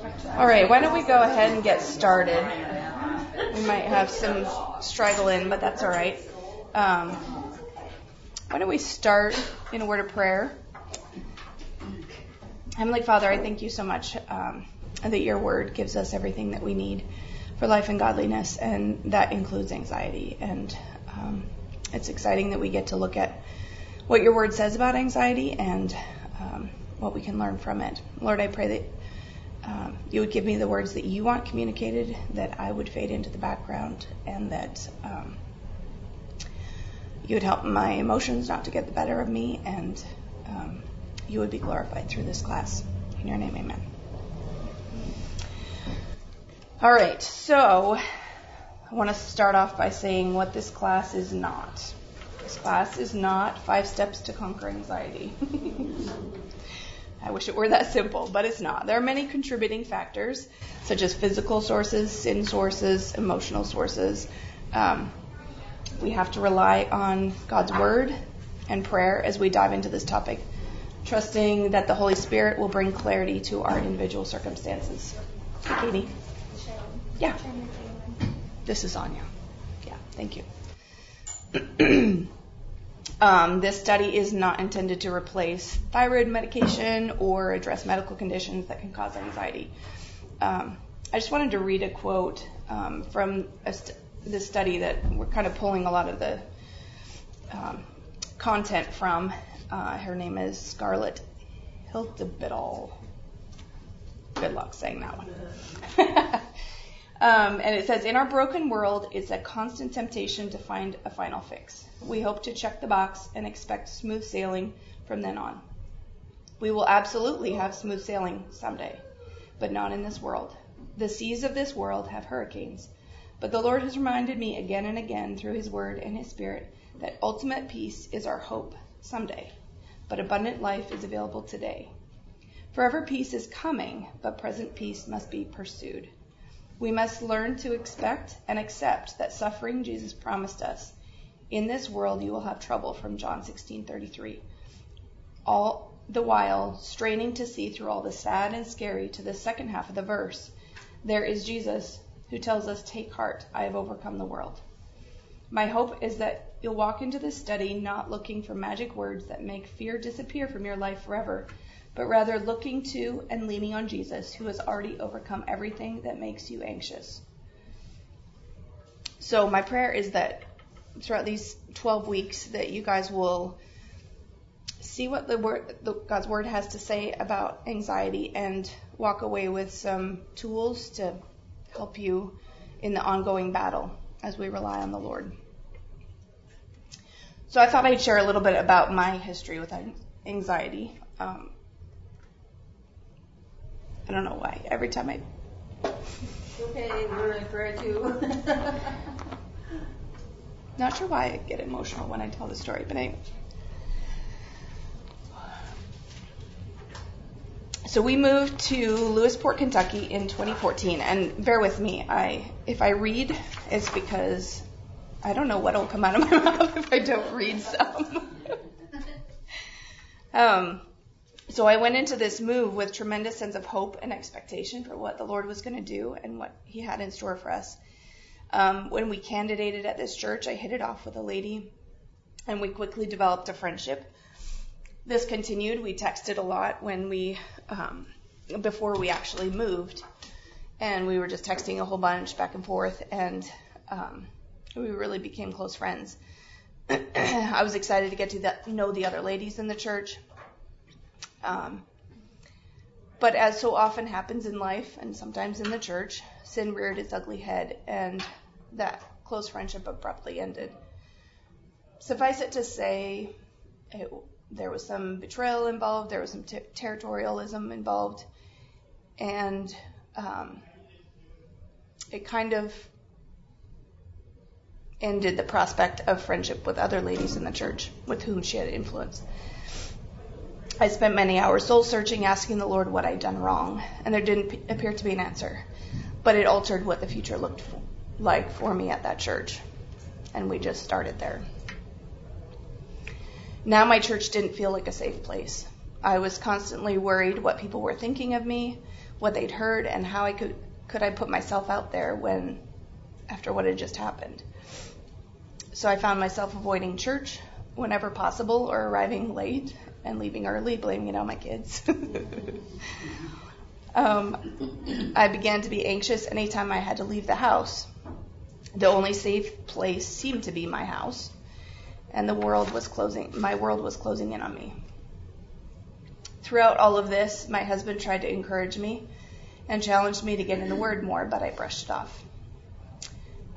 All right, why don't we go ahead and get started? We might have some struggle in, but that's all right. Um, why don't we start in a word of prayer? Heavenly Father, I thank you so much um, that your word gives us everything that we need for life and godliness, and that includes anxiety. And um, it's exciting that we get to look at what your word says about anxiety and um, what we can learn from it. Lord, I pray that you would give me the words that you want communicated, that I would fade into the background, and that um, you would help my emotions not to get the better of me, and um, you would be glorified through this class. In your name, amen. All right, so I want to start off by saying what this class is not. This class is not five steps to conquer anxiety. I wish it were that simple, but it's not. There are many contributing factors, such as physical sources, sin sources, emotional sources. Um, we have to rely on God's Word and prayer as we dive into this topic, trusting that the Holy Spirit will bring clarity to our individual circumstances. Katie. Yeah. This is Anya. Yeah, thank you. Um, this study is not intended to replace thyroid medication or address medical conditions that can cause anxiety. Um, I just wanted to read a quote um, from this study that we're kind of pulling a lot of the content from. Uh, her name is Scarlet Hiltibidal. Good luck saying that one. Um, and it says, In our broken world, it's a constant temptation to find a final fix. We hope to check the box and expect smooth sailing from then on. We will absolutely have smooth sailing someday, but not in this world. The seas of this world have hurricanes. But the Lord has reminded me again and again through His Word and His Spirit that ultimate peace is our hope someday, but abundant life is available today. Forever peace is coming, but present peace must be pursued. We must learn to expect and accept that suffering Jesus promised us. In this world you will have trouble from John 16:33. All the while straining to see through all the sad and scary to the second half of the verse. There is Jesus who tells us, "Take heart, I have overcome the world." My hope is that you'll walk into this study not looking for magic words that make fear disappear from your life forever, but rather looking to and leaning on Jesus, who has already overcome everything that makes you anxious. So, my prayer is that throughout these 12 weeks, that you guys will see what the word, the, God's word has to say about anxiety and walk away with some tools to help you in the ongoing battle as we rely on the Lord. So, I thought I'd share a little bit about my history with anxiety. Um, I don't know why. Every time I. Okay, we're in prayer too. Not sure why I get emotional when I tell the story, but anyway. So we moved to Lewisport, Kentucky in 2014, and bear with me. I if I read, it's because I don't know what'll come out of my mouth if I don't read some. um, so I went into this move with tremendous sense of hope and expectation for what the Lord was going to do and what He had in store for us. Um, when we candidated at this church, I hit it off with a lady, and we quickly developed a friendship. This continued. We texted a lot when we um, before we actually moved, and we were just texting a whole bunch back and forth, and um, we really became close friends. I was excited to get to the, know the other ladies in the church. Um, but as so often happens in life and sometimes in the church, sin reared its ugly head, and that close friendship abruptly ended. Suffice it to say, it, there was some betrayal involved, there was some territorialism involved, and um, it kind of ended the prospect of friendship with other ladies in the church with whom she had influence. I spent many hours soul searching, asking the Lord what I'd done wrong, and there didn't appear to be an answer. But it altered what the future looked like for me at that church, and we just started there. Now my church didn't feel like a safe place. I was constantly worried what people were thinking of me, what they'd heard, and how I could could I put myself out there when after what had just happened. So I found myself avoiding church whenever possible or arriving late and leaving early, blaming it on my kids. um, I began to be anxious anytime I had to leave the house. The only safe place seemed to be my house, and the world was closing. My world was closing in on me. Throughout all of this, my husband tried to encourage me and challenged me to get in the Word more, but I brushed it off.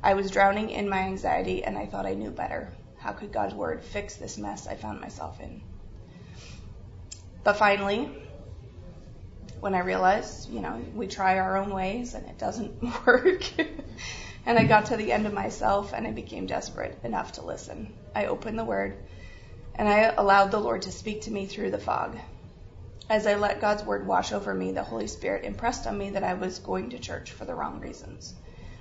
I was drowning in my anxiety, and I thought I knew better. How could God's Word fix this mess I found myself in? But finally, when I realized, you know, we try our own ways and it doesn't work, and I got to the end of myself and I became desperate enough to listen, I opened the Word and I allowed the Lord to speak to me through the fog. As I let God's word wash over me, the Holy Spirit impressed on me that I was going to church for the wrong reasons.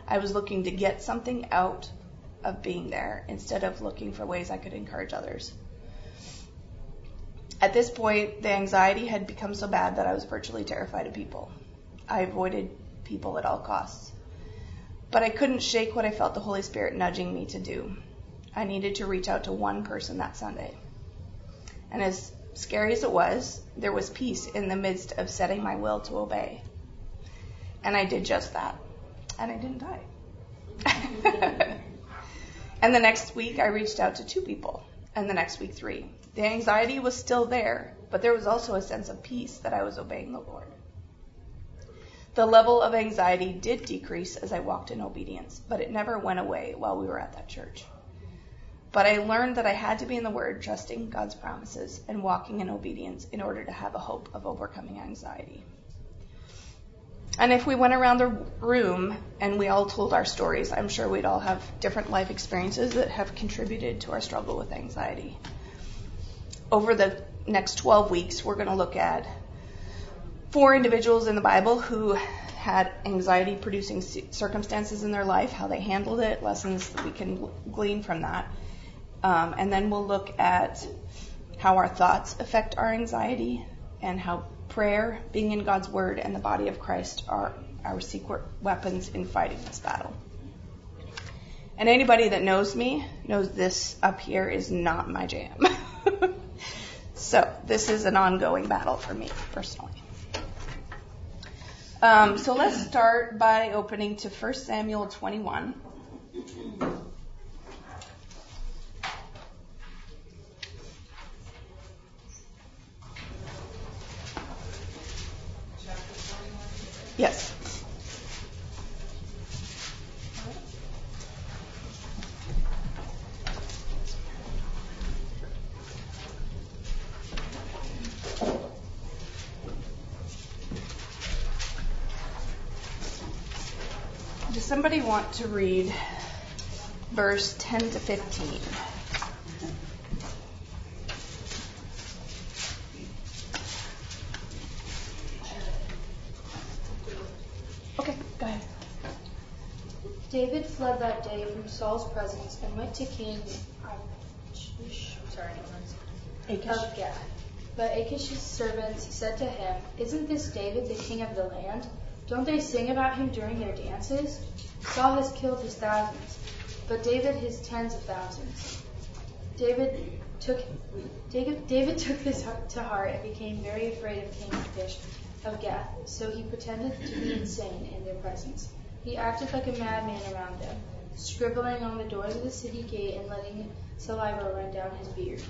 I was looking to get something out of being there instead of looking for ways I could encourage others. At this point, the anxiety had become so bad that I was virtually terrified of people. I avoided people at all costs. But I couldn't shake what I felt the Holy Spirit nudging me to do. I needed to reach out to one person that Sunday. And as scary as it was, there was peace in the midst of setting my will to obey. And I did just that. And I didn't die. and the next week, I reached out to two people. And the next week, three. The anxiety was still there, but there was also a sense of peace that I was obeying the Lord. The level of anxiety did decrease as I walked in obedience, but it never went away while we were at that church. But I learned that I had to be in the Word, trusting God's promises and walking in obedience in order to have a hope of overcoming anxiety. And if we went around the room and we all told our stories, I'm sure we'd all have different life experiences that have contributed to our struggle with anxiety. Over the next 12 weeks, we're going to look at four individuals in the Bible who had anxiety producing circumstances in their life, how they handled it, lessons that we can glean from that. Um, and then we'll look at how our thoughts affect our anxiety and how prayer, being in God's Word, and the body of Christ are our secret weapons in fighting this battle. And anybody that knows me knows this up here is not my jam. so this is an ongoing battle for me personally. Um, so let's start by opening to 1 Samuel 21. Yes. Does somebody want to read verse 10 to 15? David fled that day from Saul's presence and went to King sorry, of Gath. But Achish's servants said to him, Isn't this David the king of the land? Don't they sing about him during their dances? Saul has killed his thousands, but David his tens of thousands. David took David, David took this to heart and became very afraid of King Achish of Gath, so he pretended to be insane in their presence. He acted like a madman around them, scribbling on the doors of the city gate and letting saliva run down his beard.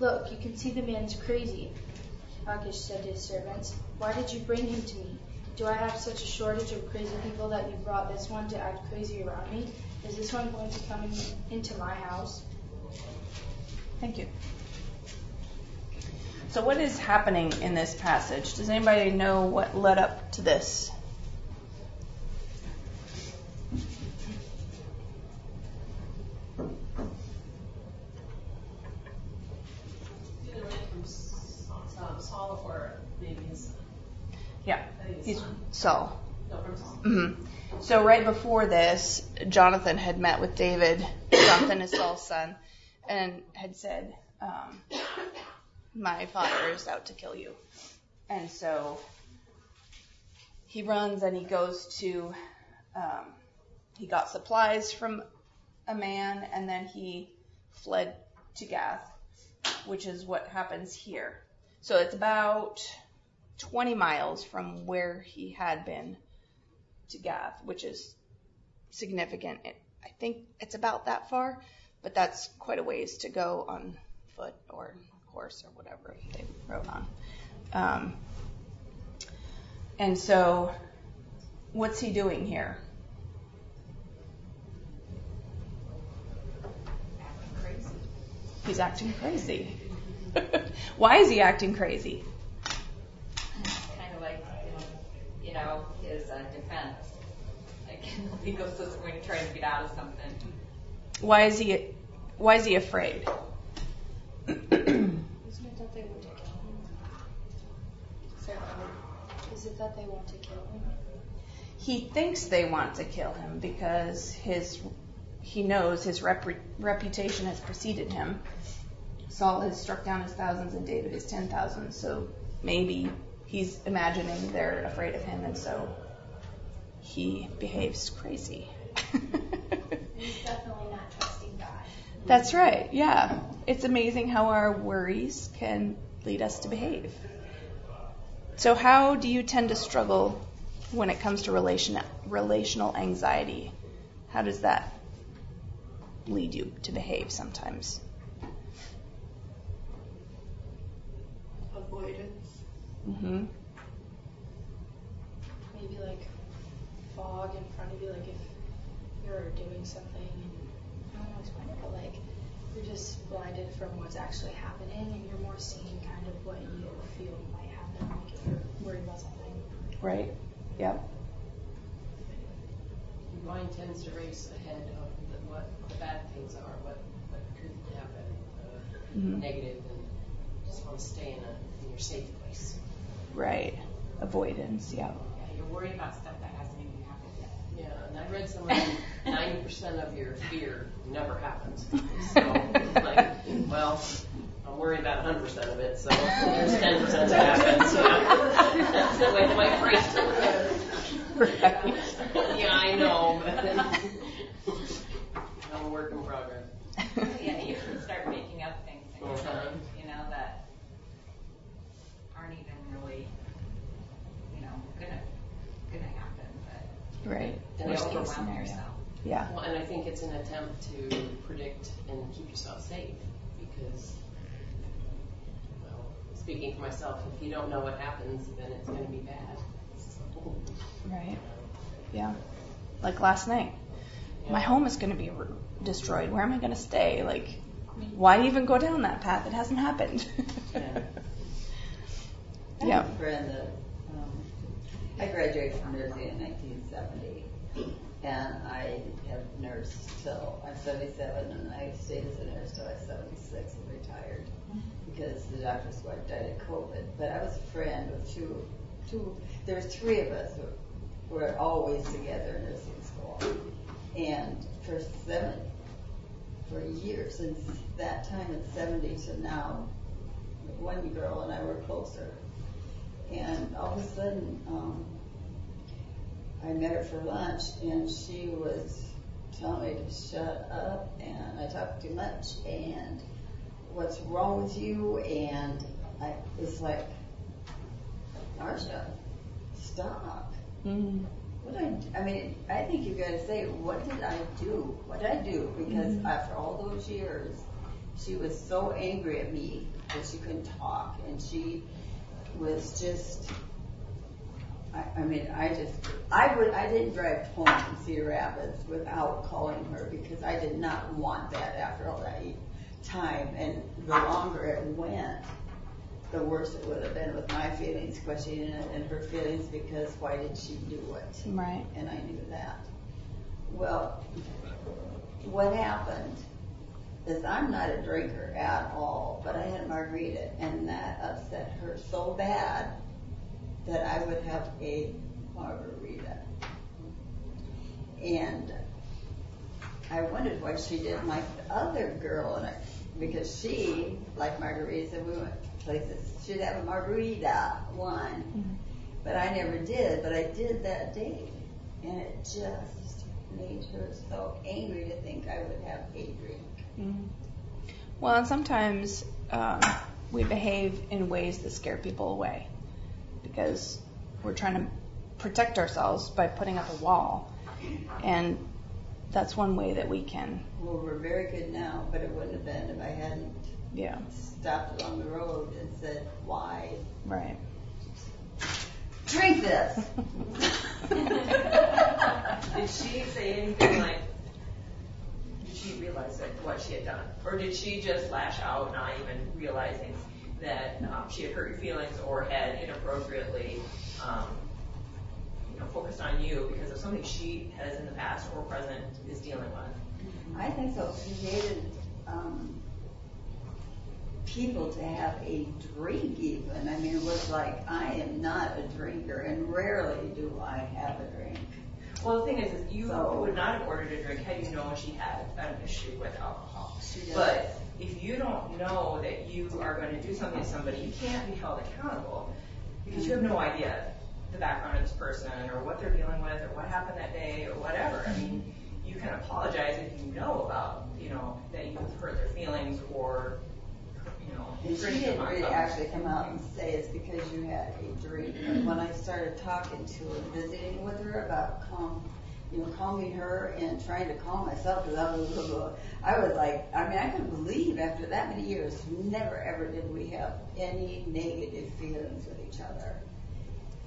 Look, you can see the man's crazy, Achish said to his servants. Why did you bring him to me? Do I have such a shortage of crazy people that you brought this one to act crazy around me? Is this one going to come in, into my house? Thank you. So, what is happening in this passage? Does anybody know what led up to this? Saul. Mm-hmm. So right before this, Jonathan had met with David. Jonathan is Saul's son, and had said, um, my father is out to kill you. And so he runs and he goes to, um, he got supplies from a man and then he fled to Gath, which is what happens here. So it's about 20 miles from where he had been to Gath, which is significant. It, I think it's about that far, but that's quite a ways to go on foot or horse or whatever they rode on. Um, and so, what's he doing here? Crazy. He's acting crazy. Why is he acting crazy? Kind of like, you know, his uh, defense. Like, he goes to going to try to get out of something. Why is he why is he afraid? Isn't it that they want to kill him? Sorry, is it that they want to kill him? He thinks they want to kill him because his he knows his rep- reputation has preceded him. Saul has struck down his thousands and David his ten thousands, so maybe he's imagining they're afraid of him and so he behaves crazy. He's definitely not trusting God. That's right, yeah. It's amazing how our worries can lead us to behave. So, how do you tend to struggle when it comes to relation, relational anxiety? How does that lead you to behave sometimes? Avoidance. Mm-hmm. Maybe like fog in front of you, like if you're doing something and I don't know how to explain it, but like you're just blinded from what's actually happening and you're more seeing kind of what you feel might happen, like if you're worried about something. Right? Yep. Your mind tends to race ahead of the, what the bad things are, what, what could happen, uh, Mhm. negative, and just want to stay in, a, in your safe place. Right. Avoidance, yeah. Yeah, you're worried about stuff that and I read somewhere ninety percent of your fear never happens. So, like, well, I'm worried about hundred percent of it, so there's ten percent that happens. Yeah. That's the way phrased it. Right. Yeah, I know, but I'm a work in progress. Yeah, you can start making up things in your Uh-huh. mind, you know, that aren't even really, you know, gonna gonna happen, but Right. And you it's Worst case overwhelm scenario. yourself. Yeah. Well, and I think it's an attempt to predict and keep yourself safe because, well, speaking for myself, if you don't know what happens, then it's going to be bad. So, Right. Yeah. Like last night. My home is going to be r- destroyed. Where am I going to stay? Like, why even go down that path? It hasn't happened. Yeah. I yeah. have a friend that, um, I graduated from nursing in 1970, and I have nursed till I'm 77, and I stayed as a nurse till I was 76 and retired because the doctor's wife died of COVID. But I was a friend with two, two. There was three of us who were always together in nursing school, and for seven, for years since that time in 70 to now, one girl and I were closer. And all of a sudden, um, I met her for lunch, and she was telling me to shut up, and I talk too much, and what's wrong with you? And I was like, Marsha, stop. Mm. What I, I mean, I think you've got to say, what did I do? What did I do? Because Mhm. after all those years, she was so angry at me that she couldn't talk, and she was just. I, I mean, I just, I would, I didn't drive home from Cedar Rapids without calling her because I did not want that after all that time. And the longer it went, the worse it would have been with my feelings, questioning it, and her feelings because why did she do it? Right. and I knew that. Well, what happened is I'm not a drinker at all, but I had a margarita, and that upset her so bad that I would have a margarita. And I wondered why she didn't like the other girl, and I, because she, like margaritas, and we went places, she'd have a margarita, one. But I never did, but I did that day. And it just made her so angry to think I would have a drink. Mm-hmm. Well, and sometimes um, we behave in ways that scare people away because we're trying to protect ourselves by putting up a wall. And that's one way that we can. Well, we're very good now, but it wouldn't have been if I hadn't yeah. stopped along the road and said, why? Right. Drink this. did she say anything like, did she realize that what she had done? Or did she just lash out, not even realizing that um, she had hurt your feelings or had inappropriately um, you know, focused on you because of something she has in the past or present is dealing with? I think so. She hated um, people to have a drink even. I mean, it was like, I am not a drinker and rarely do I have a drink. Well, the thing is, is you would not have ordered a drink had you known she had an issue with alcohol. But if you don't know that you are going to do something to somebody, you can't be held accountable because you have no idea the background of this person or what they're dealing with or what happened that day or whatever. I mean, you can apologize if you know about, you know, that you've hurt their feelings or, you know, and she didn't really actually come out and say it's because you had a drink. But when I started talking to her, visiting with her about calm, you know, calming her and trying to calm myself because I was, I was like, I mean, I couldn't believe after that many years, never ever did we have any negative feelings with each other.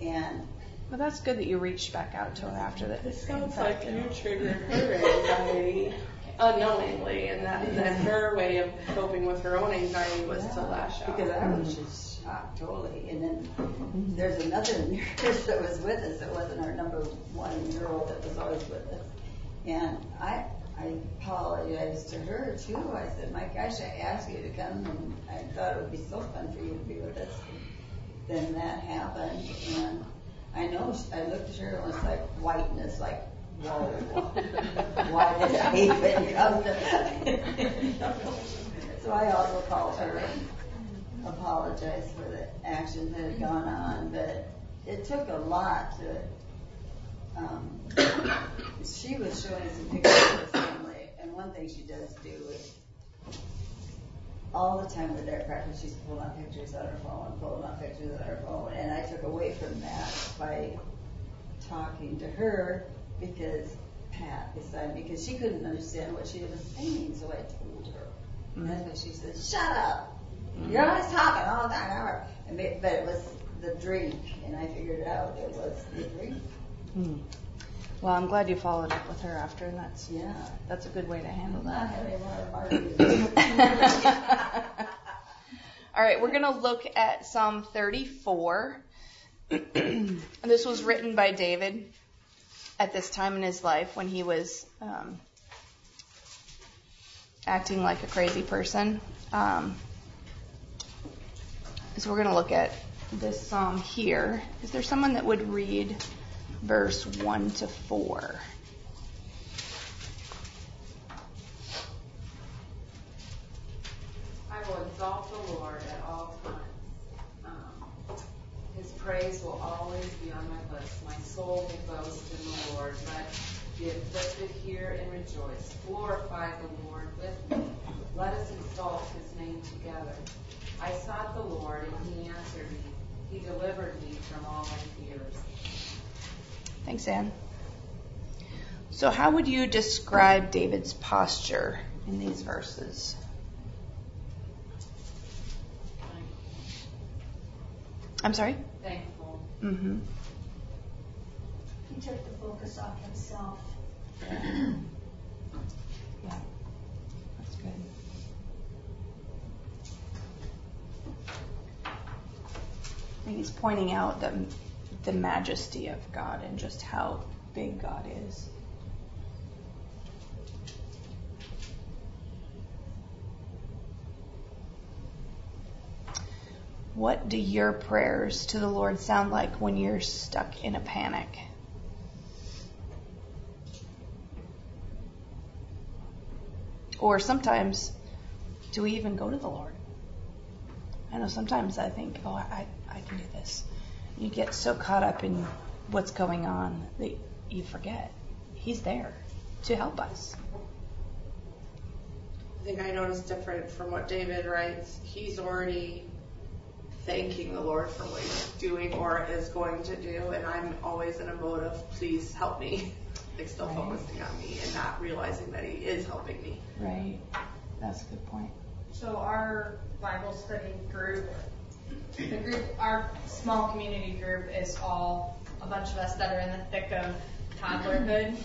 And well, that's good that you reached back out to her after that. It sounds like you triggered her anxiety unknowingly, and that, that her way of coping with her own anxiety was yeah, to lash out. Because I was just shocked totally. And then there's another nurse that was with us. It wasn't our number one girl that was always with us. And I I apologized to her too. I said, my gosh, I asked you to come, and I thought it would be so fun for you to be with us. Then that happened, and I know I looked at her and was like whiteness, like whoa, why did I even come to? so I also called her and apologized for the actions that had gone on, but it took a lot to. Um, she was showing some pictures of her family, and one thing she does do is all the time with their practice, she's pulling out pictures on her phone, pulling out pictures on her phone, and I took away from that by talking to her because Pat beside me, because she couldn't understand what she was saying, so I told her. And that's when she said, "Shut up! Mm-hmm. You're always talking all the time." And but it was the drink, and I figured it out. It was the drink. Well, I'm glad you followed up with her after, and that's yeah, that's a good way to handle that. All right, we're going to look at Psalm 34. this was written by David at this time in his life when he was um, acting like a crazy person. Um, so we're going to look at this psalm here. Is there someone that would read verse 1 to 4. I will exalt the Lord at all times. Um, his praise will always be on my lips. My soul will boast in the Lord. Let the afflicted hear and rejoice. Glorify the Lord with me. Let us exalt his name together. I sought the Lord, and he answered me. He delivered me from all my fears. Thanks, Anne. So, how would you describe David's posture in these verses? I'm sorry? Thankful. Mm-hmm. He took the focus off himself. yeah. That's good. And he's pointing out that the majesty of God and just how big God is. What do your prayers to the Lord sound like when you're stuck in a panic? Or sometimes do we even go to the Lord? I know sometimes I think, oh, I, I can do this. You get so caught up in what's going on that you forget He's there to help us. I think I noticed different from what David writes. He's already thanking the Lord for what he's doing or is going to do, and I'm always in a mode of please help me. Like still Right. focusing on me and not realizing that he is helping me. Right. That's a good point. So our Bible study group, the group, our small community group is all a bunch of us that are in the thick of toddlerhood.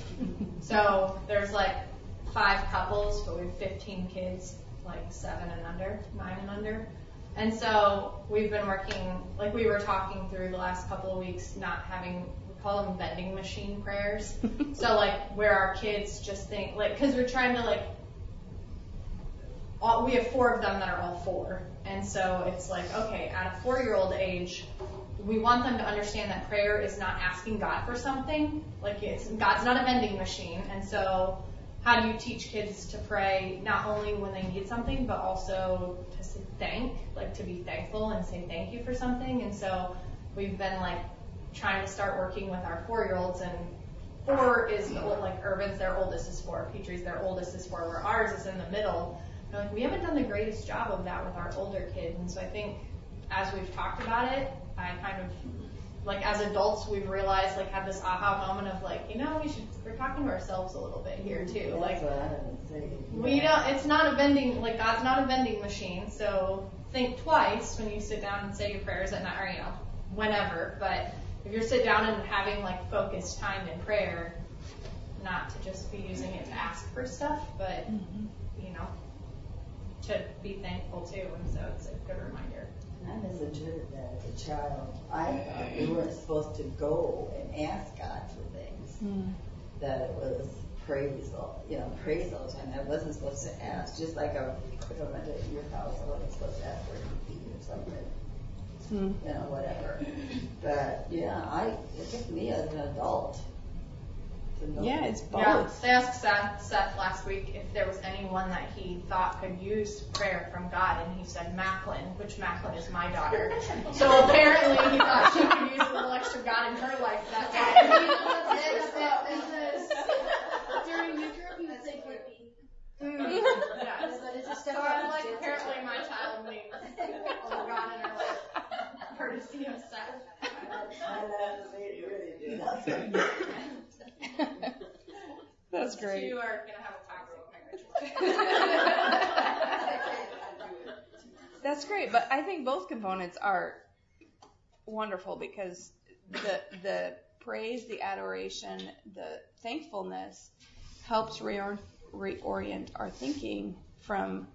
So there's like five couples, but we have 15 kids, like seven and under, nine and under. And so we've been working, like we were talking through the last couple of weeks, not having, we call them vending machine prayers. so like where our kids just think, like, cause we're trying to like all, we have four of them that are all four. And so it's like, okay, at a four year old age, we want them to understand that prayer is not asking God for something. Like it's, God's not a vending machine. And so how do you teach kids to pray not only when they need something, but also to thank, like to be thankful and say thank you for something. And so we've been like trying to start working with our four year olds and four is like Irvin's their oldest is four, Petrie's their oldest is four, where ours is in the middle. And like we haven't done the greatest job of that with our older kids, and so I think as we've talked about it, I kind of like as adults we've realized like had this aha moment of like you know we should we're talking to ourselves a little bit here too. Like That's what I would say. we don't it's not a vending like God's not a vending machine. So think twice when you sit down and say your prayers at night or you know whenever. But if you're sit down and having like focused time in prayer not to just be using it to ask for stuff but mm-hmm. you know to be thankful too and so it's a good reminder And I misinterpreted that as a child. I thought we weren't supposed to go and ask God for things. Hmm. That it was praise, all you know, praise all the time. I wasn't supposed to ask. Just like I, if I went to your house, I wasn't supposed to ask for anything or something. Hmm. You know, whatever. But yeah, I it took me as an adult to know. Yeah, it's both. Yeah, they asked Seth, Seth last week if there was anyone that he thought could use prayer from God, and he said Macklin, which Macklin is my daughter. So apparently he thought she could use a little extra God in her life that day. During your group, you would say Blippi. Yeah. But it's a So step I'm like, apparently my child needs a little God in her life, courtesy of Seth. I love the way you really do that. That's great. You are gonna have a toxic marriage. That's great, but I think both components are wonderful because the the praise, the adoration, the thankfulness helps reor- reorient our thinking from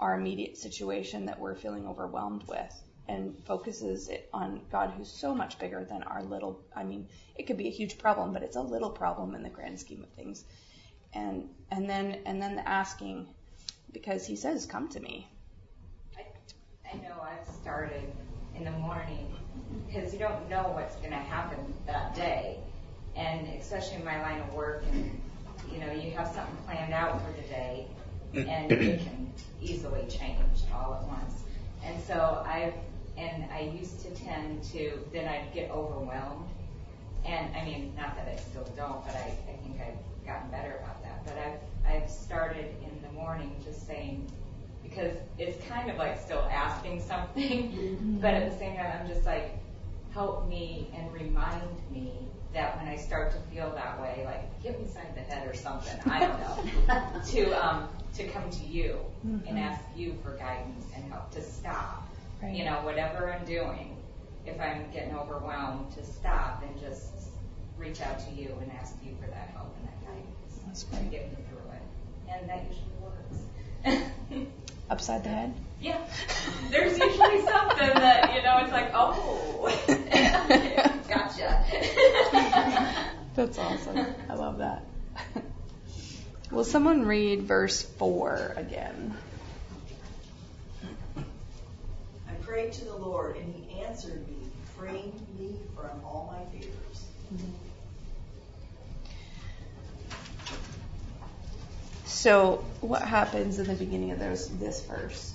our immediate situation that we're feeling overwhelmed with and focuses it on God who's so much bigger than our little I mean, it could be a huge problem, but it's a little problem in the grand scheme of things. And and then and then the asking because he says, Come to me. I I know I've started in the morning because you don't know what's going to happen that day, and especially in my line of work, and you know you have something planned out for the day, mm-hmm. and it can easily change all at once. And so I've and I used to tend to then I'd get overwhelmed, and I mean not that I still don't, but I, I think I've gotten better about that. But I've I've started in the morning just saying because it's kind of like still asking something, but at the same time, I'm just like, help me and remind me that when I start to feel that way, like hit me side the head or something, I don't know, to um, to come to you and ask you for guidance and help to stop, Right. you know, whatever I'm doing. If I'm getting overwhelmed, to stop and just reach out to you and ask you for that help and that guidance That's to great. get me through it, and that usually works. Upside the head. Yeah. There's usually something that, you know, it's like, oh, gotcha. That's awesome. I love that. Will someone read verse 4 again? I prayed to the Lord, and he answered me, freeing me from all my fears. So, what happens in the beginning of those, this verse?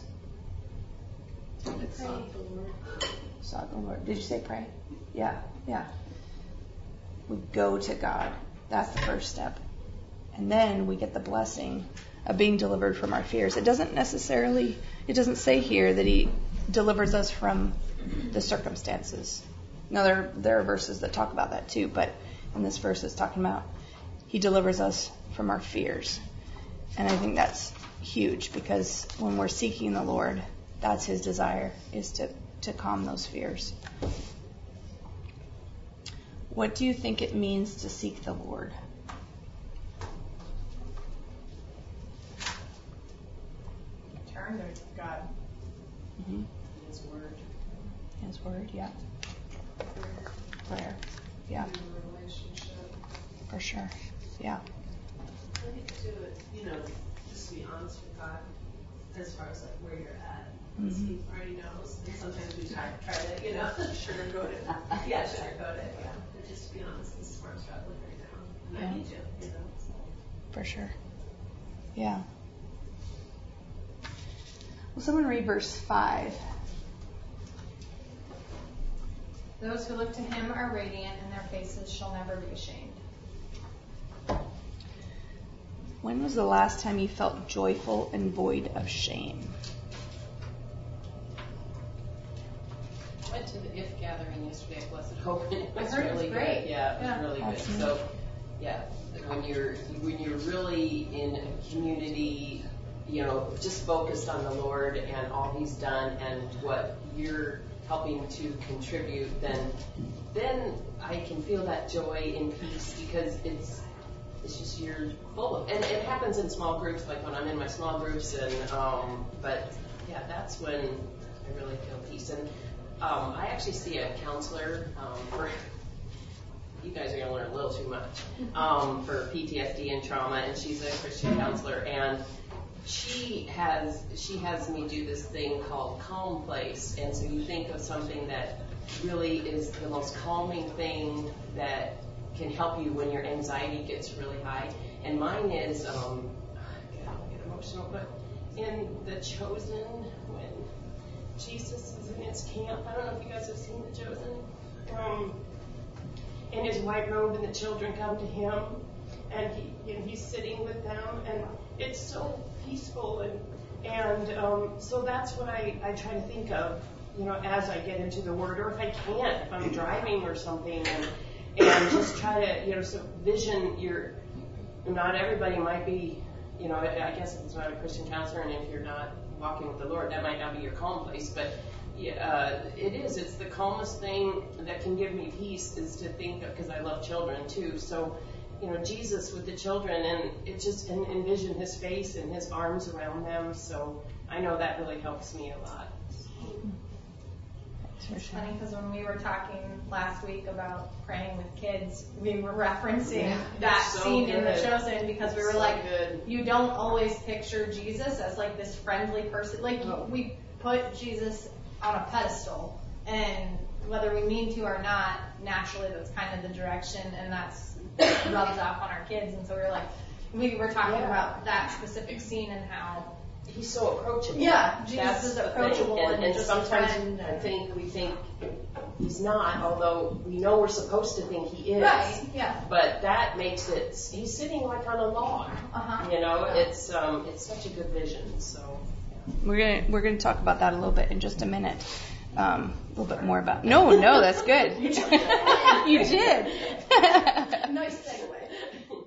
Sought the Lord. Did you say pray? Yeah, yeah. We go to God. That's the first step. And then we get the blessing of being delivered from our fears. It doesn't necessarily, it doesn't say here that He delivers us from the circumstances. Now, there, there are verses that talk about that too, but in this verse it's talking about He delivers us from our fears. And I think that's huge because when we're seeking the Lord, that's His desire, is to, to calm those fears. What do you think it means to seek the Lord? Turn to God. Mm-hmm. His word. Yeah. Prayer, yeah, relationship. for sure, yeah. I think too, you know, just to be honest with God, as far as like where you're at, Mhm. He already knows, and sometimes we try, try to, you know, sugarcoat it. Yeah, sugarcoat it, yeah, but just to be honest, this is where I'm struggling right now, and I need you, you know, so. For sure. Yeah. Will someone read verse 5? Those who look to him are radiant, and their faces shall never be ashamed. When was the last time you felt joyful and void of shame? I Went to the IF gathering yesterday at Blessed Hope, and it I was heard it was really great. good. Yeah, it was Yeah. really That's good. neat. So, yeah, when you're when you're really in a community, you know, just focused on the Lord and all He's done and what you're helping to contribute, then then I can feel that joy and peace because it's it's just you're full of, and it happens in small groups, like when I'm in my small groups, and um, but yeah, that's when I really feel peace. And um, I actually see a counselor um, for. You guys are gonna learn a little too much um, for PTSD and trauma, and she's a Christian counselor, and she has she has me do this thing called Calm Place, and so you think of something that really is the most calming thing that can help you when your anxiety gets really high. And mine is, um, God, I'll get emotional, but in The Chosen, when Jesus is in his camp, I don't know if you guys have seen The Chosen, um, in his white robe, and the children come to him, and he, know, he's sitting with them, and it's so peaceful, and and um, so that's what I, I try to think of, you know, as I get into the Word, or if I can't, if I'm driving or something, and and just try to, you know, so vision your. Not everybody might be, you know, I guess if it's not a Christian counselor, and if you're not walking with the Lord, that might not be your calm place, but yeah, uh, it is. It's the calmest thing that can give me peace is to think of, because I love children too. So, you know, Jesus with the children, and it just and envision his face and his arms around them. So I know that really helps me a lot. It's funny because when we were talking last week about praying with kids, we were referencing that so scene in The good. Chosen because we were So like, good. you don't always picture Jesus as like this friendly person. Like Oh. we put Jesus on a pedestal, and whether we mean to or not, naturally that's kind of the direction, and that's rubs off on our kids. And so we were like, we were talking Yeah. about that specific scene and how He's so approachable. Yeah, Jesus That's is approachable and, and and just sometimes friend I think we think he's not, although we know we're supposed to think he is. right, yeah, But that makes it. He's sitting like on a log. uh huh. You know, it's um, it's such a good vision. So. We're gonna we're gonna talk about that a little bit in just a minute. Um, a little bit more about. No, no, that's good. you did. Nice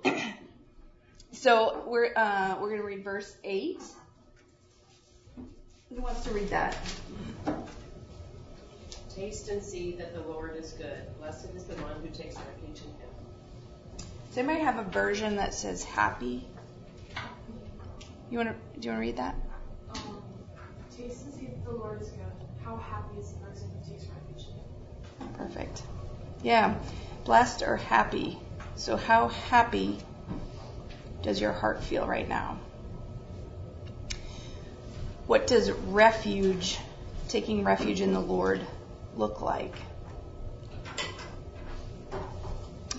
segue. so we're uh, we're gonna read verse eight. Who wants to read that? Taste and see that the Lord is good. Blessed is the one who takes refuge in him. Does anybody have a version that says happy? You want to? Do you want to read that? Um, taste and see that the Lord is good. How happy is the person who takes refuge in Him. Perfect. Yeah, blessed or happy. So how happy does your heart feel right now? What does refuge, taking refuge in the Lord, look like?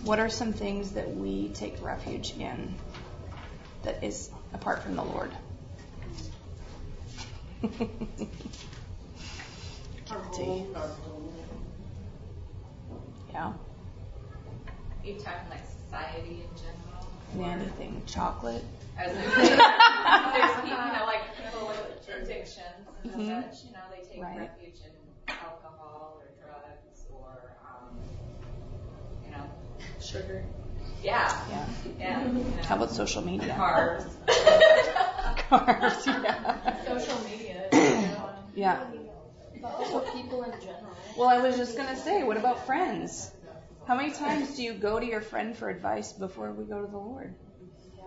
What are some things that we take refuge in? that is apart from the Lord. Guilty. Yeah. Are you talking like society in general? Anything. Chocolate. I was gonna say, there's you know, like people with addictions and Mhm. such, you know, they take Right. refuge in alcohol or drugs or, um, you know, Sugar. yeah, Yeah. yeah. you know, How about social media? carbs? Cars, yeah. Social media. Yeah. But also people in general. Well, I was just gonna say, what about friends? How many times do you go to your friend for advice before we go to the Lord? Yeah.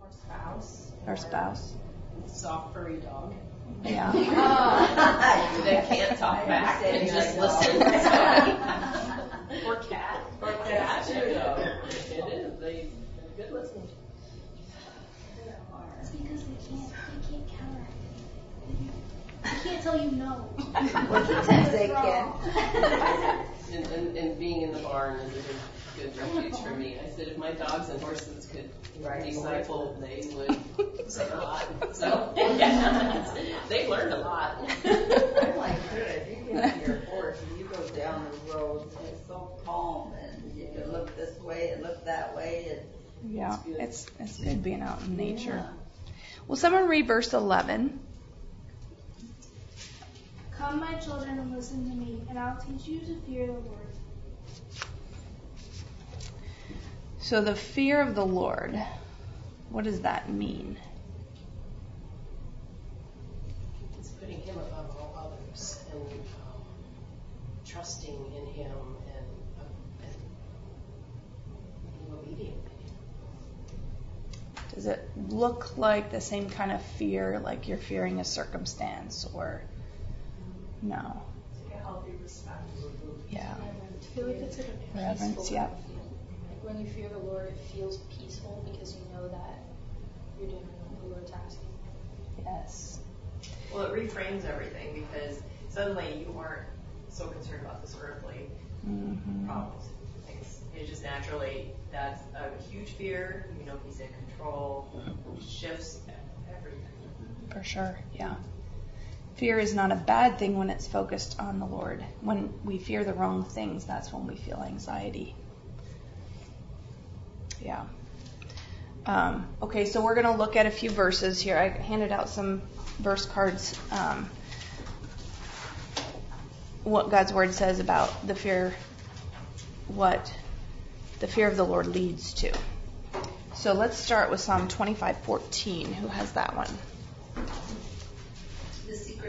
Or spouse. Or spouse? Soft furry dog. Yeah. That can't talk back and just listen. or cat. Or cat. Can't tell you no. Well, sometimes they can. And, and, and being in the barn is a good, good refuge for me. I said if my dogs and horses could disciple, they would say a lot. So, yeah, they learned a lot. I'm like, good, you get on your horse and you go down the road, and it's so calm, and you can look this way and look that way, and Yeah. It's it's good being out in nature. Will someone read verse eleven? Come, my children, and listen to me, and I'll teach you to fear the Lord. So the fear of the Lord. What does that mean? It's putting him above all others and um, trusting in him and, uh, and being obedient him. Does it look like the same kind of fear, like you're fearing a circumstance, or no? It's like a healthy respect. Yeah. I feel like it's like a Reverence, peaceful yeah. feeling. Like when you fear the Lord, it feels peaceful because you know that you're doing what the Lord's asking. Yes. Well, it reframes everything because suddenly you aren't so concerned about this earthly hmm problems. Things. It's just naturally that's a huge fear. You know, he's in control. Shifts everything. For sure, yeah. Fear is not a bad thing when it's focused on the Lord. When we fear the wrong things, that's when we feel anxiety. Yeah. Um, okay, so we're going to look at a few verses here. I handed out some verse cards. Um, what God's word says about the fear, what the fear of the Lord leads to. So let's start with Psalm 25:14. Who has that one?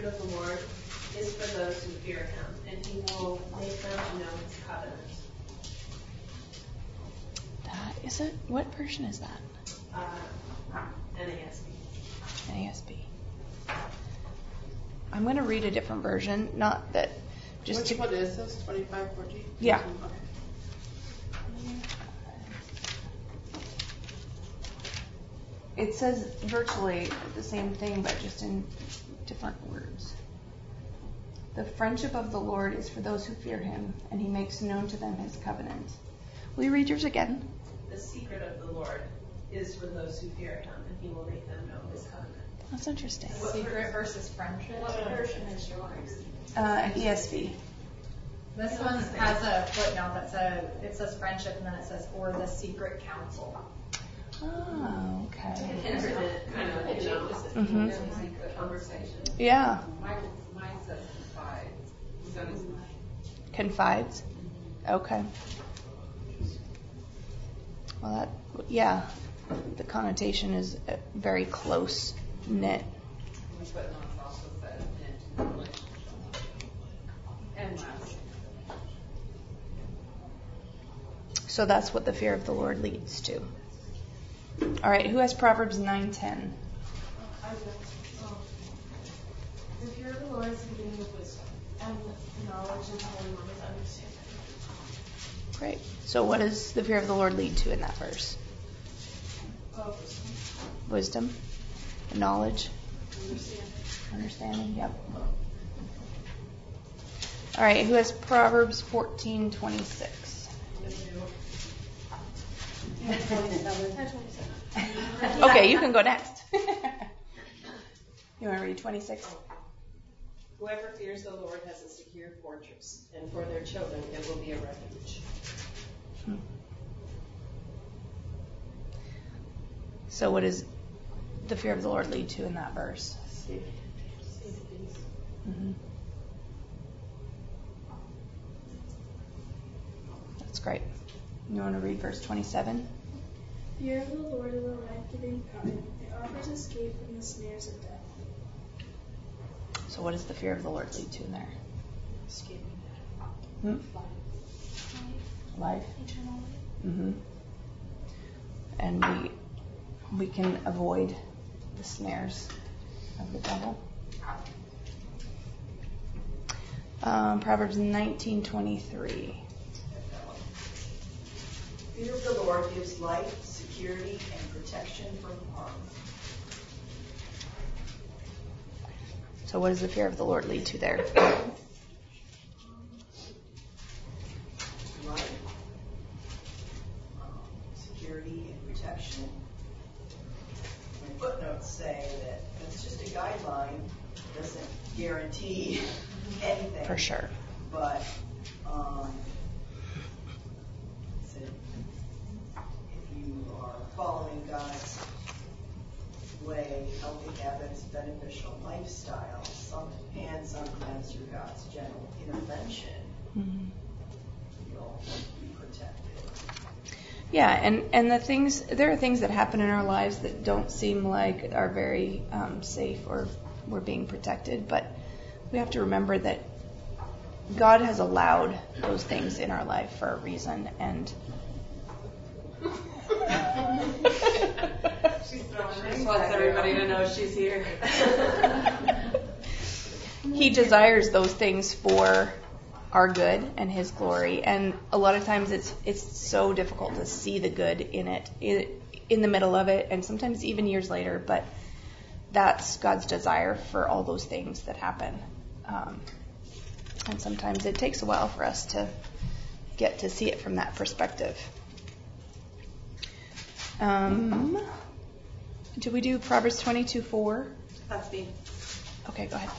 The secret of the Lord is for those who fear him, and he will make them to know his covenant. That is it. What version is that? Uh, NASB. NASB. I'm going to read a different version. Not that. Just Which to, one is this? Twenty-five, fourteen? Yeah. Okay. It says virtually the same thing, but just in different words. The friendship of the Lord is for those who fear him, and he makes known to them his covenant. Will you read yours again? The secret of the Lord is for those who fear him, and he will make them know his covenant. That's interesting. Secret versus friendship. What version is yours? Uh, ESV. This one has a footnote that says it says friendship and then it says or the secret counsel. Oh, okay. Kind of, you know, Mhm. Yeah. Mine, mine says confide. So does mine. Confides. Okay. Well, that yeah, the connotation is very close knit. But no, it's also said in relationship. And last. So that's what the fear of the Lord leads to. All right, who has Proverbs 9:10? I will. Um, oh. The fear of the Lord is the beginning of wisdom, and knowledge and the Holy One is understanding. Great. So what does the fear of the Lord lead to in that verse? Oh, wisdom. Wisdom, knowledge, Understanding. understanding. Yep. All right, who has Proverbs 14:26? okay, you can go next. you want to read 26? Whoever fears the Lord has a secure fortress, and for their children it will be a refuge. So, what does the fear of the Lord lead to in that verse? Mm-hmm. That's great. You want to read verse 27? Fear of the Lord is a life-giving power. It offers escape from the snares of death. So, what does the fear of the Lord lead to in there? Escaping Hmm? Life. Eternal life. hmm And we we can avoid the snares of the devil. Um, Proverbs 19:23. Fear of the Lord gives life, security, and protection from harm. So, what does the fear of the Lord lead to there? Life, um, security, and protection. My footnotes say that it's just a guideline, doesn't guarantee anything. For sure. But, um, so if you are following God's way, healthy habits, beneficial lifestyle, some, and sometimes through God's general intervention, Mhm. you'll be protected. Yeah, and, and the things, there are things that happen in our lives that don't seem like are very um, safe or we're being protected, but we have to remember that God has allowed those things in our life for a reason, and She wants everybody to know she's here. He desires those things for our good and His glory. And a lot of times it's it's so difficult to see the good in it, in, in the middle of it, and sometimes even years later. But that's God's desire for all those things that happen. Um, and sometimes it takes a while for us to get to see it from that perspective. Um, did we do Proverbs 22 4? That's me. Okay, go ahead.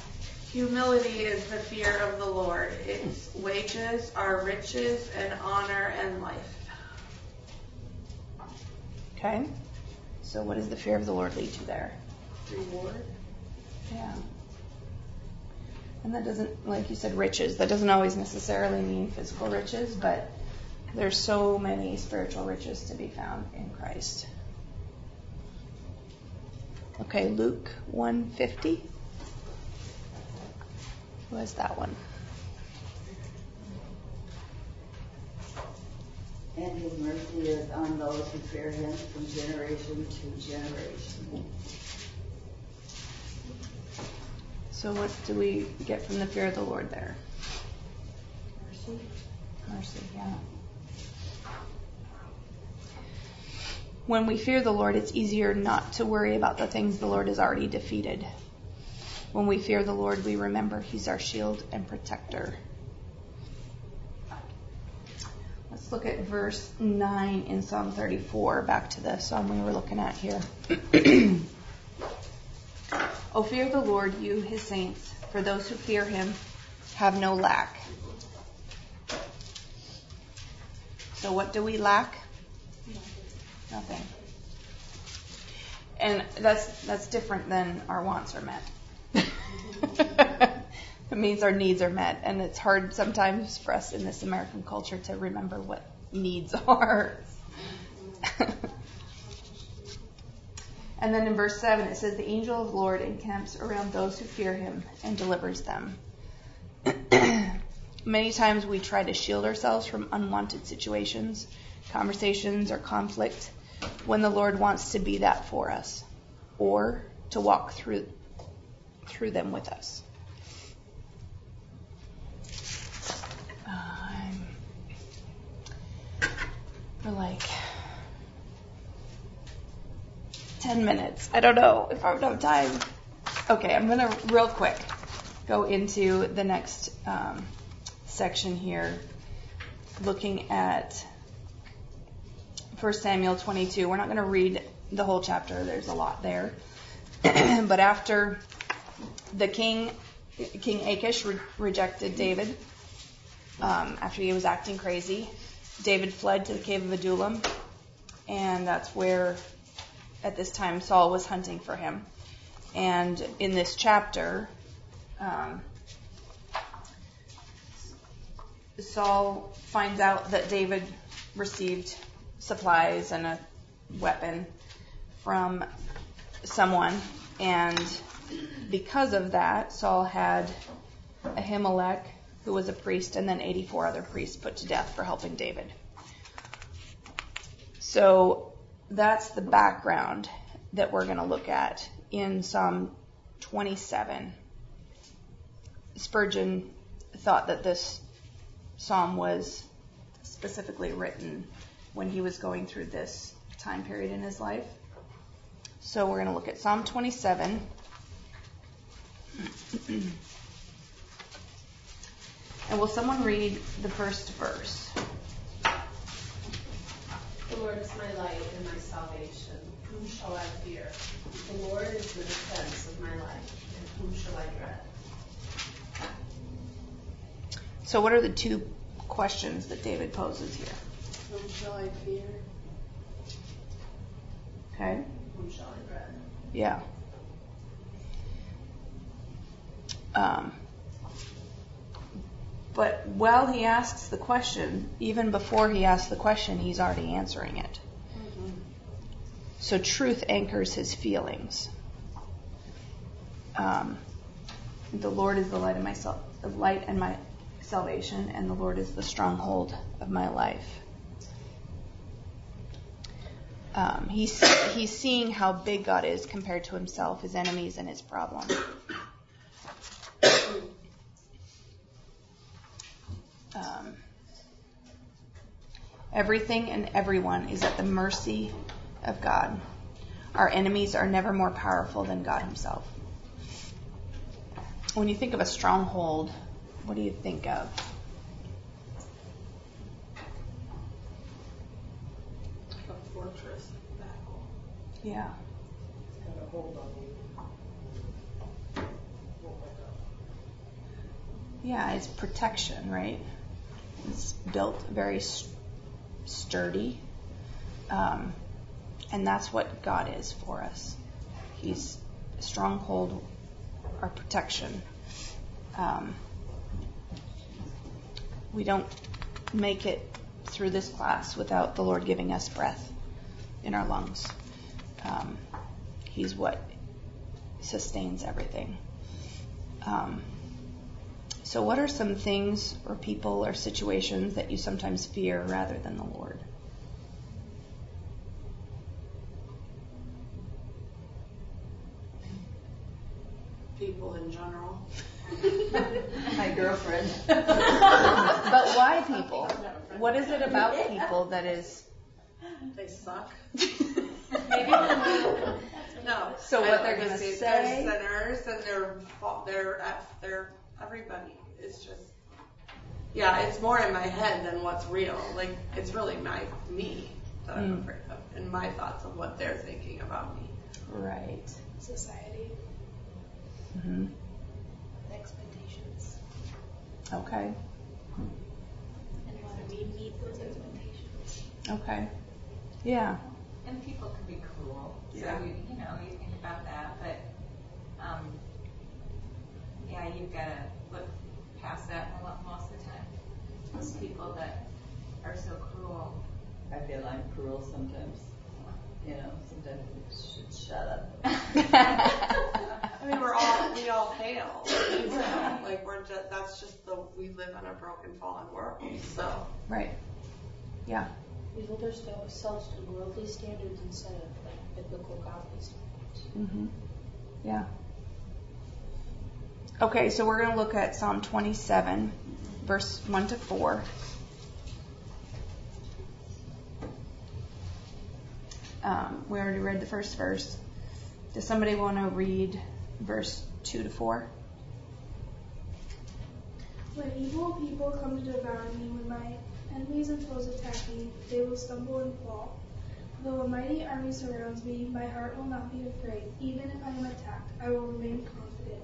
Humility is the fear of the Lord. Its wages are riches and honor and life. Okay. So what does the fear of the Lord lead to there? Reward. Yeah. And that doesn't, like you said, riches. That doesn't always necessarily mean physical riches, but there's so many spiritual riches to be found in Christ. Okay, Luke 150. Who has that one? And his mercy is on those who fear him from generation to generation. So what do we get from the fear of the Lord there? Mercy? Mercy, yeah. When we fear the Lord, it's easier not to worry about the things the Lord has already defeated. When we fear the Lord, we remember He's our shield and protector. Let's look at verse 9 in Psalm 34, back to the psalm we were looking at here. O fear the Lord, you, His saints, for those who fear Him have no lack. So, what do we lack? Nothing. And that's that's different than our wants are met. It means our needs are met, and it's hard sometimes for us in this American culture to remember what needs are. and then in verse 7 it says, The angel of the Lord encamps around those who fear him and delivers them. Many times we try to shield ourselves from unwanted situations, conversations, or conflict when the Lord wants to be that for us or to walk through through them with us. Um, for like 10 minutes. I don't know if I would have time. Okay, I'm going to real quick go into the next um, section here, looking at 1 Samuel 22. We're not going to read the whole chapter, there's a lot there. but after the king, King Achish, re- rejected David, um, after he was acting crazy, David fled to the cave of Adullam, and that's where, at this time, Saul was hunting for him. And in this chapter, um, Saul finds out that David received supplies and a weapon from someone, and because of that, Saul had Ahimelech, who was a priest, and then 84 other priests put to death for helping David. So that's the background that we're going to look at in Psalm 27. Spurgeon thought that this psalm was specifically written when he was going through this time period in his life. So we're going to look at Psalm 27. And will someone read the first verse? The Lord is my light and my salvation. Whom shall I fear? The Lord is the defense of my life, and whom shall I dread? So, what are the two questions that David poses here? Whom shall I fear? Okay. Whom shall I dread? Yeah. Um, but while he asks the question, even before he asks the question, he's already answering it. So truth anchors his feelings. Um, the Lord is the light of my sal- the light and my salvation, and the Lord is the stronghold of my life. Um, he's he's seeing how big God is compared to himself, his enemies, and his problems. Um, everything and everyone is at the mercy of God. Our enemies are never more powerful than God Himself. When you think of a stronghold, what do you think of? A fortress battle. Yeah. Got a hold on you. Won't let go. Yeah, it's protection, right? It's built very sturdy. Um, and that's what God is for us. He's a stronghold, our protection. Um, we don't make it through this class without the Lord giving us breath in our lungs. Um, he's what sustains everything. Um, so, what are some things or people or situations that you sometimes fear rather than the Lord? People in general. My girlfriend. But why people? What is it about people that is? They suck. Maybe No. So what don't they're gonna just say? They're sinners and they're fa- they're at- uh, they're everybody is just. Yeah, it's more in my head than what's real. Like it's really my me that I'm Mm. afraid of, and my thoughts of what they're thinking about me. Right. Society Mm hmm expectations Okay. and why we meet those expectations. Okay. Yeah. And people can be cruel. So, Yeah. you, you know, you think about that. But, um, yeah, you've got to look past that a lot most of the time. Those people that are so cruel. I feel I'm cruel sometimes. You know, sometimes I should shut up. I mean, we're all we all fail. You know? Like we're just that's just the we live in a broken, fallen world. So Right. Yeah. We hold ourselves to worldly standards instead of like biblical godly standards. Mm-hmm. Yeah. Okay, so we're going to look at Psalm 27, verse 1 to 4. Um, we already read the first verse. Does somebody want to read verse 2 to 4? When evil people come to devour me, when my enemies and foes attack me, they will stumble and fall. Though a mighty army surrounds me, my heart will not be afraid. Even if I am attacked, I will remain confident.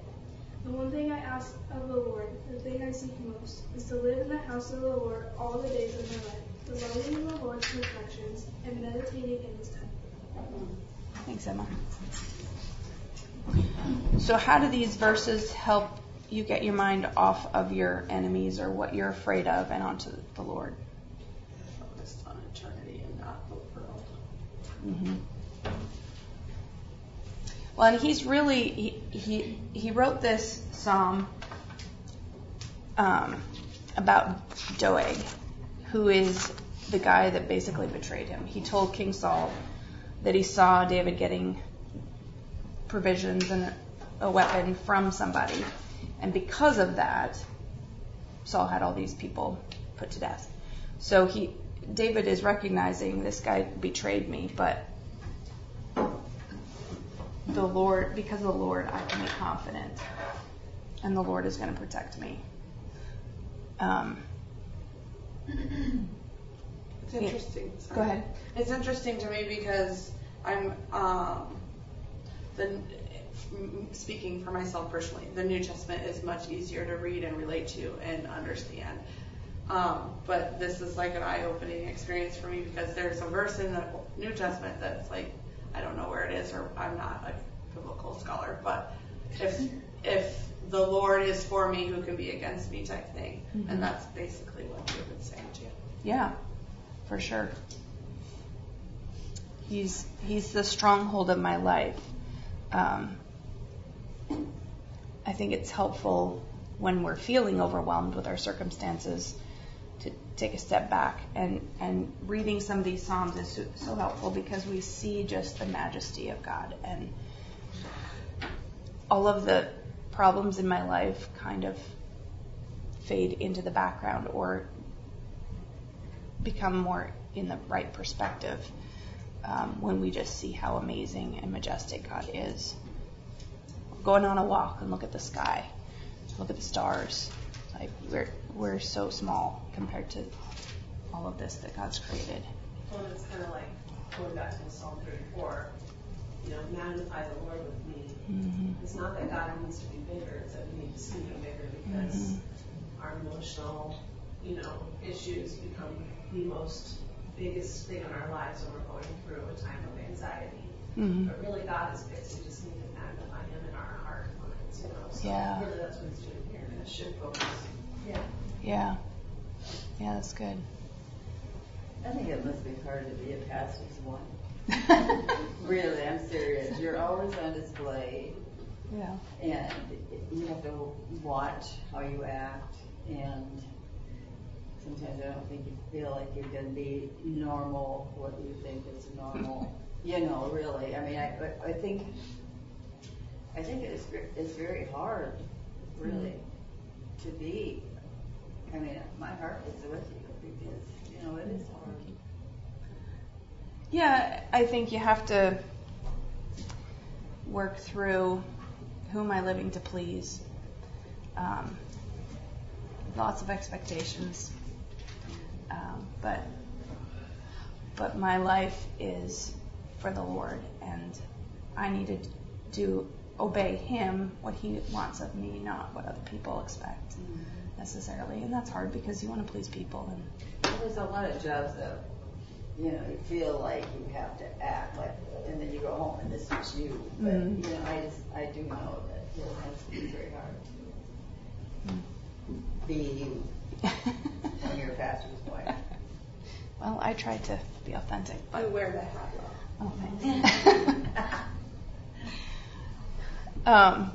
The one thing I ask of the Lord, the thing I seek most, is to live in the house of the Lord all the days of my life, delighting in the Lord's perfections and meditating in his temple. Thanks, Emma. So, how do these verses help you get your mind off of your enemies or what you're afraid of and onto the Lord? Focused on eternity and not the world. Mm-hmm. Well, and he's really he he, he wrote this psalm um, about Doeg, who is the guy that basically betrayed him. He told King Saul that he saw David getting provisions and a weapon from somebody, and because of that, Saul had all these people put to death. So he David is recognizing this guy betrayed me, but the Lord, because of the Lord, I can be confident, and the Lord is going to protect me. Um, It's interesting. Go ahead. It's interesting to me because I'm um, the speaking for myself personally. The New Testament is much easier to read and relate to and understand. Um, but this is like an eye-opening experience for me because there's a verse in the New Testament that's like I don't know where it is or I'm not a biblical scholar, but if if the Lord is for me, who can be against me type thing, Mhm. and that's basically what David's saying too. Yeah, for sure. He's he's the stronghold of my life. Um, I think it's helpful when we're feeling overwhelmed with our circumstances take a step back and and reading some of these psalms is so, so helpful because we see just the majesty of God and all of the problems in my life kind of fade into the background or become more in the right perspective um, when we just see how amazing and majestic God is. Going on a walk and look at the sky, look at the stars. Like we're we're so small compared to all of this that God's created. Well, it's kind of like going back to Psalm 34. You know, magnify the Lord with me. Mm-hmm. It's not that God needs to be bigger; it's that we need to see Him bigger because Mm-hmm. our emotional, you know, issues become the most biggest thing in our lives when we're going through a time of anxiety. Mhm. But really, God is big. So we just need to magnify Him in our heart and minds. You know, so Yeah. really, that's what He's doing here, and it should focus. Yeah. Yeah, yeah, that's good. I think it must be hard to be a pastor's wife. Really, I'm serious. You're always on display, Yeah. and you have to watch how you act, and sometimes I don't think you feel like you can be normal, what you think is normal. You know, really. I mean, I, I think, I think it's, it's very hard, really, mm-hmm. to be. I mean, my heart is with you because, you know, it is hard. Yeah, I think you have to work through who am I living to please. Um, lots of expectations, um, but but my life is for the Lord, and I need to do obey Him what He wants of me, not what other people expect necessarily. And that's hard because you want to please people, and There's a lot of jobs that, you know, you feel like you have to act like, and then you go home and this is you. But, Mhm. you know, I just, I do know that it has to be very hard to be you when you're a pastor's wife. well, I try to be authentic, I but wear the hat well. Oh, thanks. um,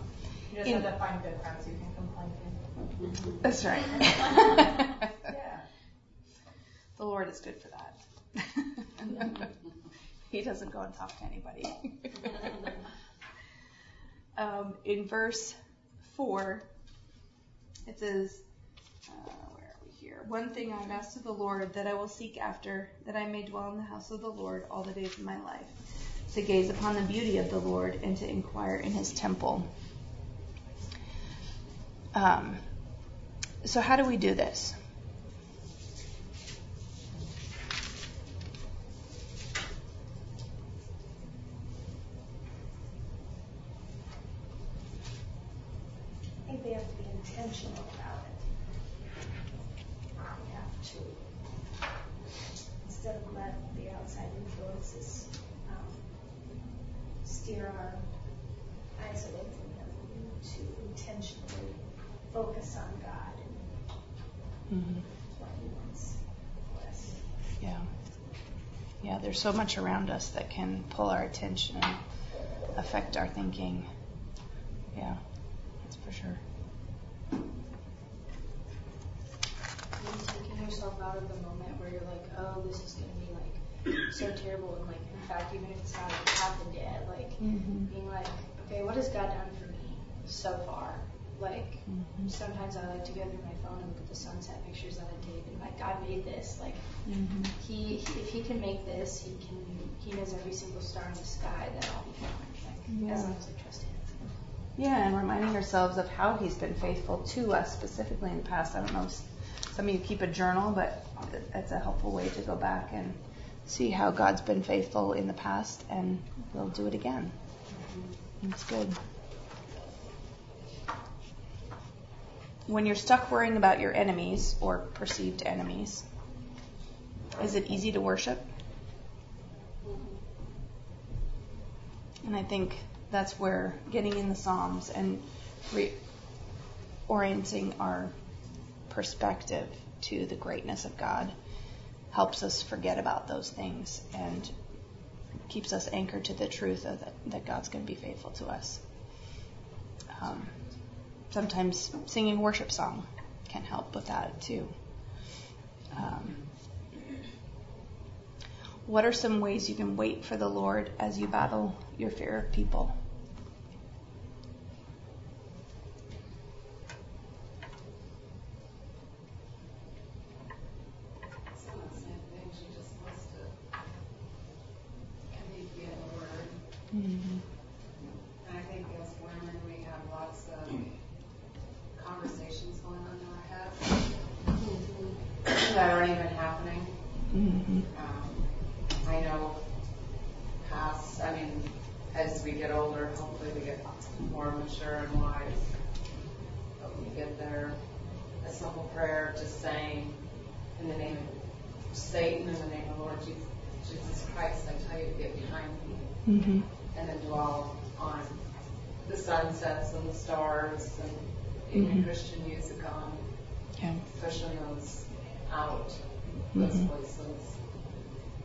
You just In- have to find good friends you can complain to. That's right. Yeah. the Lord is good for that. he doesn't go and talk to anybody. um, in verse 4, it says, uh, where are we here? One thing I've asked of the Lord that I will seek after, that I may dwell in the house of the Lord all the days of my life, to gaze upon the beauty of the Lord and to inquire in his temple. Um, so how do we do this? I think they have to be intentional about it. They have to, instead of letting the outside influences um, steer our eyes away from Him, to intentionally focus on God and hmm what He wants for us. Yeah. Yeah, there's so much around us that can pull our attention and affect our thinking. Yeah, that's for sure. Taking yourself out of the moment where you're like, oh, this is going to be like so terrible, and like, in fact, even if it's not like, happened yet, like Mm-hmm. being like, okay, what has God done for me so far? Like, Mm-hmm. sometimes I like to go through my phone and look at the sunset pictures that I take, and like, God made this. Like, Mm-hmm. He, if He can make this, He can. He knows every single star in the sky. That I'll be fine. Like, as long as I trust Him. Yeah, and reminding ourselves of how He's been faithful to us specifically in the past. I don't know, if some of you keep a journal, but that's a helpful way to go back and see how God's been faithful in the past, and we'll do it again. It's good. When you're stuck worrying about your enemies or perceived enemies, is it easy to worship? And I think that's where getting in the Psalms and reorienting our perspective to the greatness of God helps us forget about those things and keeps us anchored to the truth that, that God's going to be faithful to us. Um, sometimes singing a worship song can help with that too. Um, what are some ways you can wait for the Lord as you battle your fear of people? Some of the same things, you just supposed to keep in the word. Mm-hmm. And I think as women, we have lots of conversations going on in our head that aren't even happening. Mm-hmm. Um, I know past, I mean, as we get older, hopefully we get more mature and wise. But when you get there, a simple prayer just saying, in the name of Satan, in the name of Lord Jesus, Jesus Christ, I tell you to get behind me. Mm-hmm. And then dwell on the sunsets and the stars and even Mhm. Christian music on, Yeah. pushing those out, those Mhm. voices.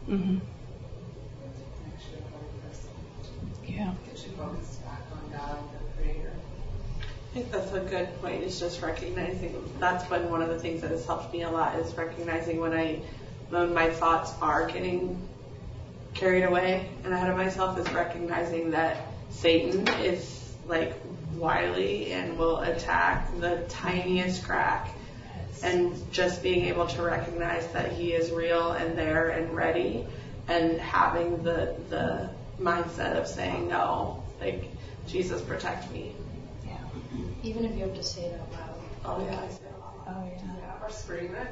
Mm-hmm. Makes you a person. Yeah. Get you focused back on God, the Creator. I think that's a good point. Is just recognizing that's been one of the things that has helped me a lot is recognizing when I when my thoughts are getting carried away and ahead of myself is recognizing that Satan is like wily and will attack the tiniest crack and just being able to recognize that he is real and there and ready and having the the mindset of saying no like Jesus protect me Yeah. Even if you have to say it out loud. Oh, yeah. I say it out loud. Oh yeah. Yeah, or scream it.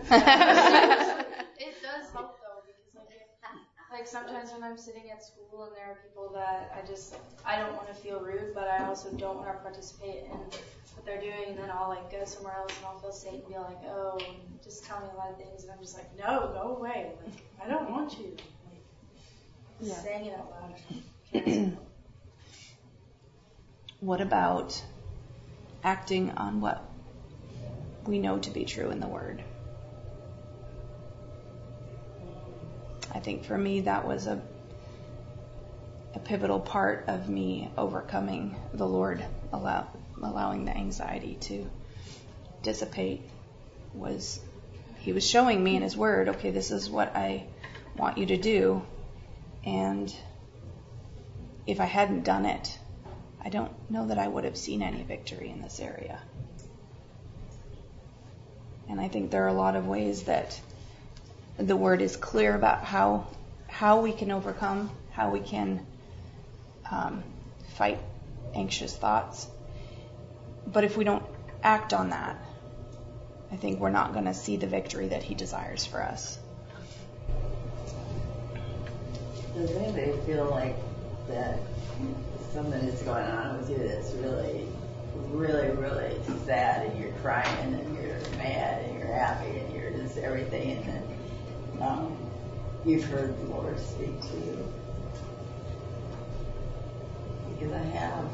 it does help though because like if, like sometimes when I'm sitting at school and there are people that I just I don't want to feel rude, but I also don't want to participate in what they're doing, and then I'll like go somewhere else and I'll feel safe and be like, oh, just tell me a lot of things, and I'm just like, no, go away. Like I don't want you. Like Yeah. saying it out loud. What about acting on what we know to be true in the Word? I think for me that was a a pivotal part of me overcoming the Lord, allow, allowing the anxiety to dissipate. Was He was showing me in His Word, okay, this is what I want you to do, and if I hadn't done it, I don't know that I would have seen any victory in this area. And I think there are a lot of ways that the word is clear about how how we can overcome, how we can um, fight anxious thoughts. But if we don't act on that, I think we're not going to see the victory that He desires for us. Does anybody feel like that something is going on with you that's really really, really sad and you're crying and you're mad and you're happy and you're just everything and then you've heard the Lord speak to you. Because I have.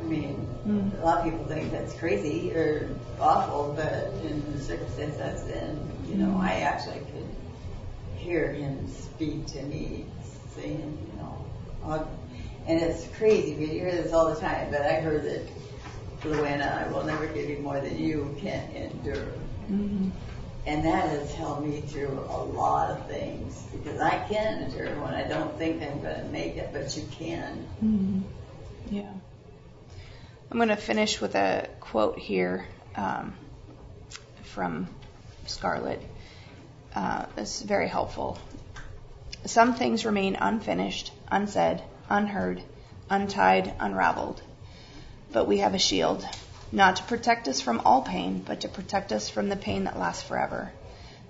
I mean, Mm. a lot of people think that's crazy or awful, but in the circumstance I was in, you know, I actually could hear him speak to me saying, you know, and it's crazy. We hear this all the time, but I heard that Luana, I will never give you more than you can endure. Mm-hmm. And that has helped me through a lot of things because I can endure when I don't think I'm going to make it, but you can. Mhm. Yeah. I'm going to finish with a quote here um, from Scarlet. Uh, it's very helpful. Some things remain unfinished, unsaid, unheard, untied, unraveled. But we have a shield, not to protect us from all pain, but to protect us from the pain that lasts forever.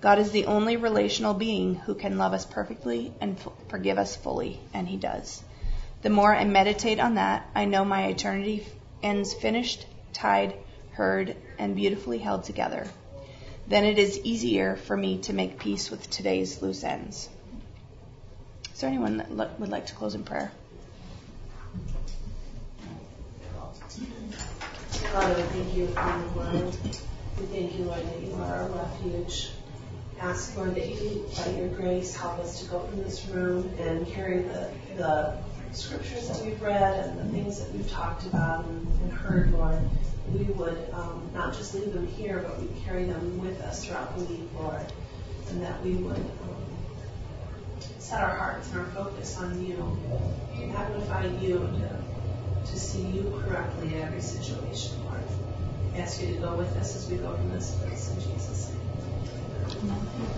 God is the only relational being who can love us perfectly and forgive us fully, and He does. The more I meditate on that, I know my eternity ends finished, tied, heard, and beautifully held together. Then it is easier for me to make peace with today's loose ends. Is there anyone that would like to close in prayer? Father, we thank you for your word. We thank you, Lord, that you are our refuge. Ask, Lord, that you, by your grace, help us to go from this room and carry the, the scriptures that we've read and the things that we've talked about and, and heard, Lord. We would um, not just leave them here, but we carry them with us throughout the week, Lord. And that we would um, set our hearts and our focus on you, magnify you, and to, to see you correctly in every situation, Lord. Ask you to go with us as we go from this place in Jesus' name.